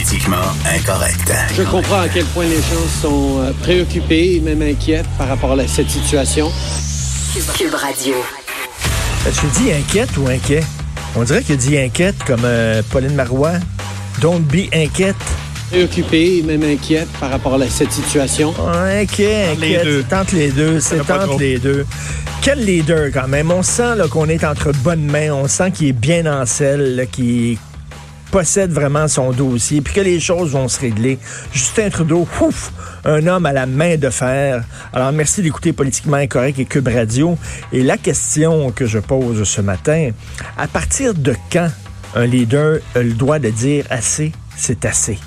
Politiquement incorrect. Je comprends à quel point les gens sont euh, préoccupés et même inquiètes par rapport à cette situation. Cube Radio. Tu dis inquiète ou inquiet? On dirait qu'il dit inquiète comme euh, Pauline Marois. Don't be inquiète. Préoccupé et même inquiète par rapport à cette situation. inquiet, Les inquiète. deux. Tente les deux. C'est tente les deux. Quel leader quand même. On sent qu'on est entre bonnes mains. On sent qu'il est bien en selle, qu'il possède vraiment son dossier, puis que les choses vont se régler. Justin Trudeau, ouf, un homme à la main de fer. Alors, merci d'écouter Politiquement Incorrect et Cube Radio. Et la question que je pose ce matin, à partir de quand un leader a le droit de dire assez, c'est assez?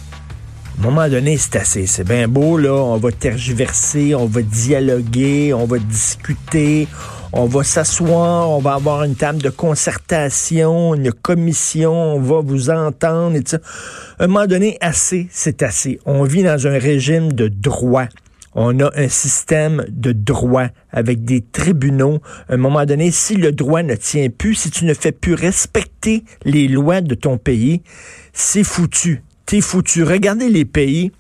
À un moment donné, c'est assez. C'est bien beau, là. On va tergiverser, on va dialoguer, on va discuter, on va s'asseoir, on va avoir une table de concertation, une commission, on va vous entendre et tout. À un moment donné, assez, c'est assez. On vit dans un régime de droit. On a un système de droit avec des tribunaux. À un moment donné, si le droit ne tient plus, si tu ne fais plus respecter les lois de ton pays, c'est foutu. T'es foutu. Regardez les pays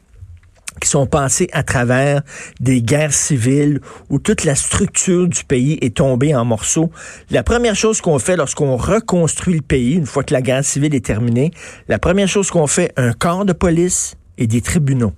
qui sont passés à travers des guerres civiles où toute la structure du pays est tombée en morceaux. La première chose qu'on fait lorsqu'on reconstruit le pays, une fois que la guerre civile est terminée, la première chose qu'on fait, un corps de police et des tribunaux.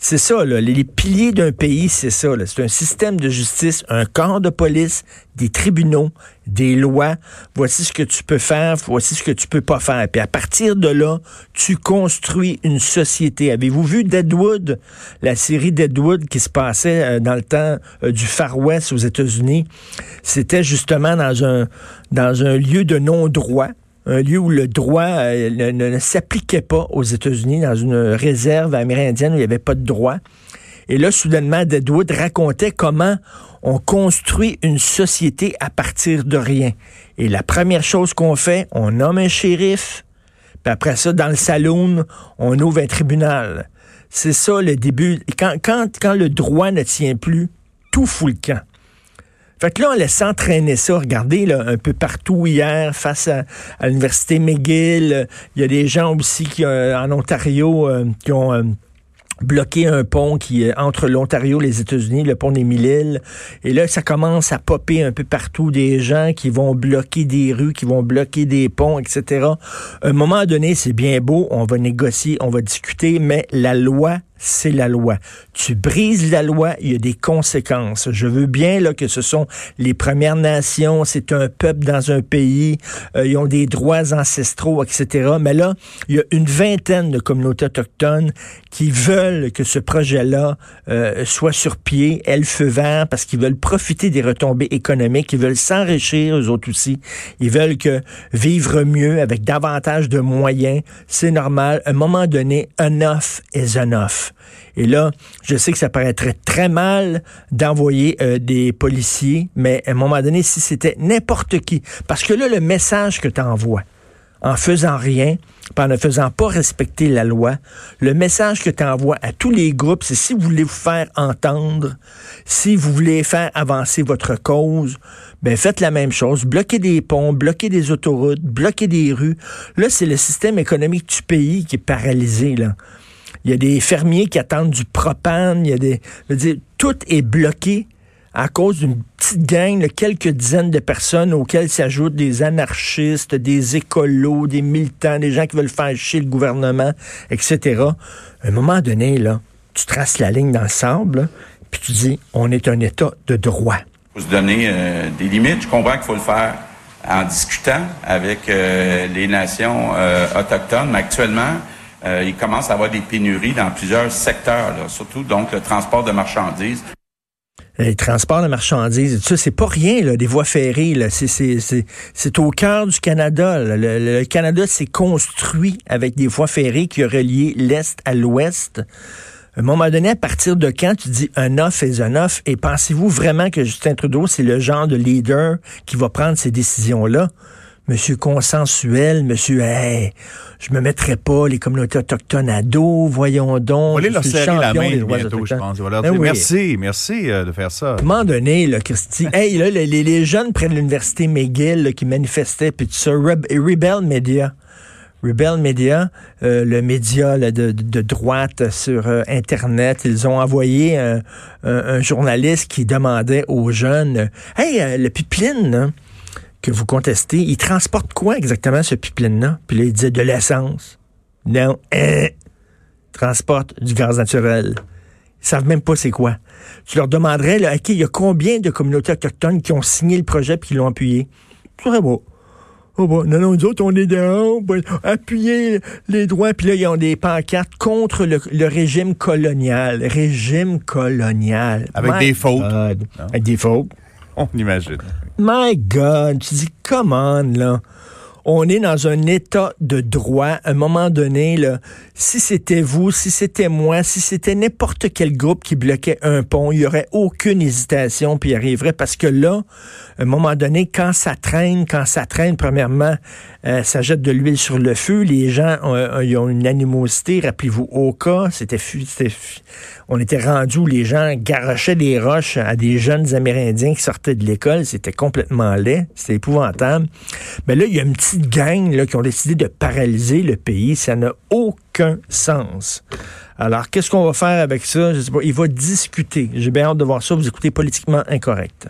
C'est ça. Les, piliers d'un pays, c'est ça. C'est un système de justice, un corps de police, des tribunaux, des lois. Voici ce que tu peux faire, voici ce que tu peux pas faire. Puis à partir de là, tu construis une société. Avez-vous vu Deadwood, la série Deadwood qui se passait euh, dans le temps euh, du Far West aux États-Unis? C'était justement dans un, dans un lieu de non-droit un lieu où le droit euh, ne, s'appliquait pas aux États-Unis, dans une réserve amérindienne où il n'y avait pas de droit. Et là, soudainement, Deadwood racontait comment on construit une société à partir de rien. Et la première chose qu'on fait, on nomme un shérif, puis après ça, dans le saloon, on ouvre un tribunal. C'est ça le début. Quand, quand, quand le droit ne tient plus, tout fout le camp. Fait que là, on laisse s'entraîner ça. Regardez, là, un peu partout hier, face à, à l'Université McGill, euh, il y a des gens aussi qui, euh, en Ontario euh, qui ont euh, bloqué un pont qui est entre l'Ontario et les États-Unis, le pont des Mille-Îles. Et là, ça commence à popper un peu partout des gens qui vont bloquer des rues, qui vont bloquer des ponts, etc. À un moment donné, c'est bien beau, on va négocier, on va discuter, mais la loi c'est la loi. Tu brises la loi, il y a des conséquences. Je veux bien là, que ce sont les Premières Nations, c'est un peuple dans un pays, euh, ils ont des droits ancestraux, etc. Mais là, il y a une vingtaine de communautés autochtones qui veulent que ce projet-là euh, soit sur pied, elles feu vert, parce qu'ils veulent profiter des retombées économiques, ils veulent s'enrichir, eux autres aussi. Ils veulent que vivre mieux avec davantage de moyens, c'est normal. À un moment donné, enough is enough. Et là, je sais que ça paraîtrait très mal d'envoyer euh, des policiers, mais à un moment donné, si c'était n'importe qui, parce que là, le message que tu envoies, en faisant rien, en ne faisant pas respecter la loi, le message que tu envoies à tous les groupes, c'est si vous voulez vous faire entendre, si vous voulez faire avancer votre cause, ben faites la même chose. Bloquez des ponts, bloquez des autoroutes, bloquez des rues. Là, c'est le système économique du pays qui est paralysé, là. Il y a des fermiers qui attendent du propane. Il y a des, je veux dire, tout est bloqué à cause d'une petite gang de quelques dizaines de personnes auxquelles s'ajoutent des anarchistes, des écolos, des militants, des gens qui veulent faire chier le gouvernement, etc. À un moment donné, là, tu traces la ligne dans puis tu dis, on est un État de droit. faut se donner euh, des limites. Je comprends qu'il faut le faire en discutant avec euh, les nations euh, autochtones, mais actuellement, euh, il commence à avoir des pénuries dans plusieurs secteurs, surtout donc le transport de marchandises. Les transports de marchandises, ça, c'est pas rien, là, des voies ferrées. C'est, au cœur du Canada. Le, Canada s'est construit avec des voies ferrées qui relient l'Est à l'Ouest. À un moment donné, à partir de quand tu dis un off est un off, et pensez-vous vraiment que Justin Trudeau, c'est le genre de leader qui va prendre ces décisions-là? Monsieur consensuel, monsieur, hey, je me mettrai pas les communautés autochtones à dos, voyons donc. On va aller leur serrer la main bientôt, je pense. Leur Ben dire oui. merci, merci euh, de faire ça. À un moment donné, là, Christy, hey, là, les, jeunes près de l'université McGill là, qui manifestaient, puis tout ça, Reb- Rebel Media. Rebel Media, euh, le média là, de, de, droite sur euh, Internet, ils ont envoyé un, un, journaliste qui demandait aux jeunes, Hey, le pipeline que vous contestez, il transporte quoi exactement ce pipeline-là? Puis là, il disait de l'essence. Non, hein, transporte du gaz naturel. Ils savent même pas c'est quoi. Tu leur demanderais, là, OK, il y a combien de communautés autochtones qui ont signé le projet puis qui l'ont appuyé? C'est beau. Oh bon, non, non, nous autres, on est dehors, appuyer les droits, puis là, ils ont des pancartes contre le, régime colonial. Régime colonial. Avec des fautes. Avec des fautes. On imagine. My God, tu dis, come on, là on est dans un état de droit. À un moment donné, si c'était vous, si c'était moi, si c'était n'importe quel groupe qui bloquait un pont, il y aurait aucune hésitation, puis il arriverait parce que là, à un moment donné, quand ça traîne, quand ça traîne, premièrement, euh, ça jette de l'huile sur le feu. Les gens ont, euh, une animosité. Rappelez-vous, au cas, c'était, on était rendu où les gens garochaient des roches à des jeunes Amérindiens qui sortaient de l'école. C'était complètement laid. C'était épouvantable. Mais là, il y a une petite gang là, qui ont décidé de paralyser le pays. Ça n'a aucun sens. Alors, qu'est-ce qu'on va faire avec ça? Je sais pas. Il va discuter. J'ai bien hâte de voir ça. Vous écoutez politiquement incorrect.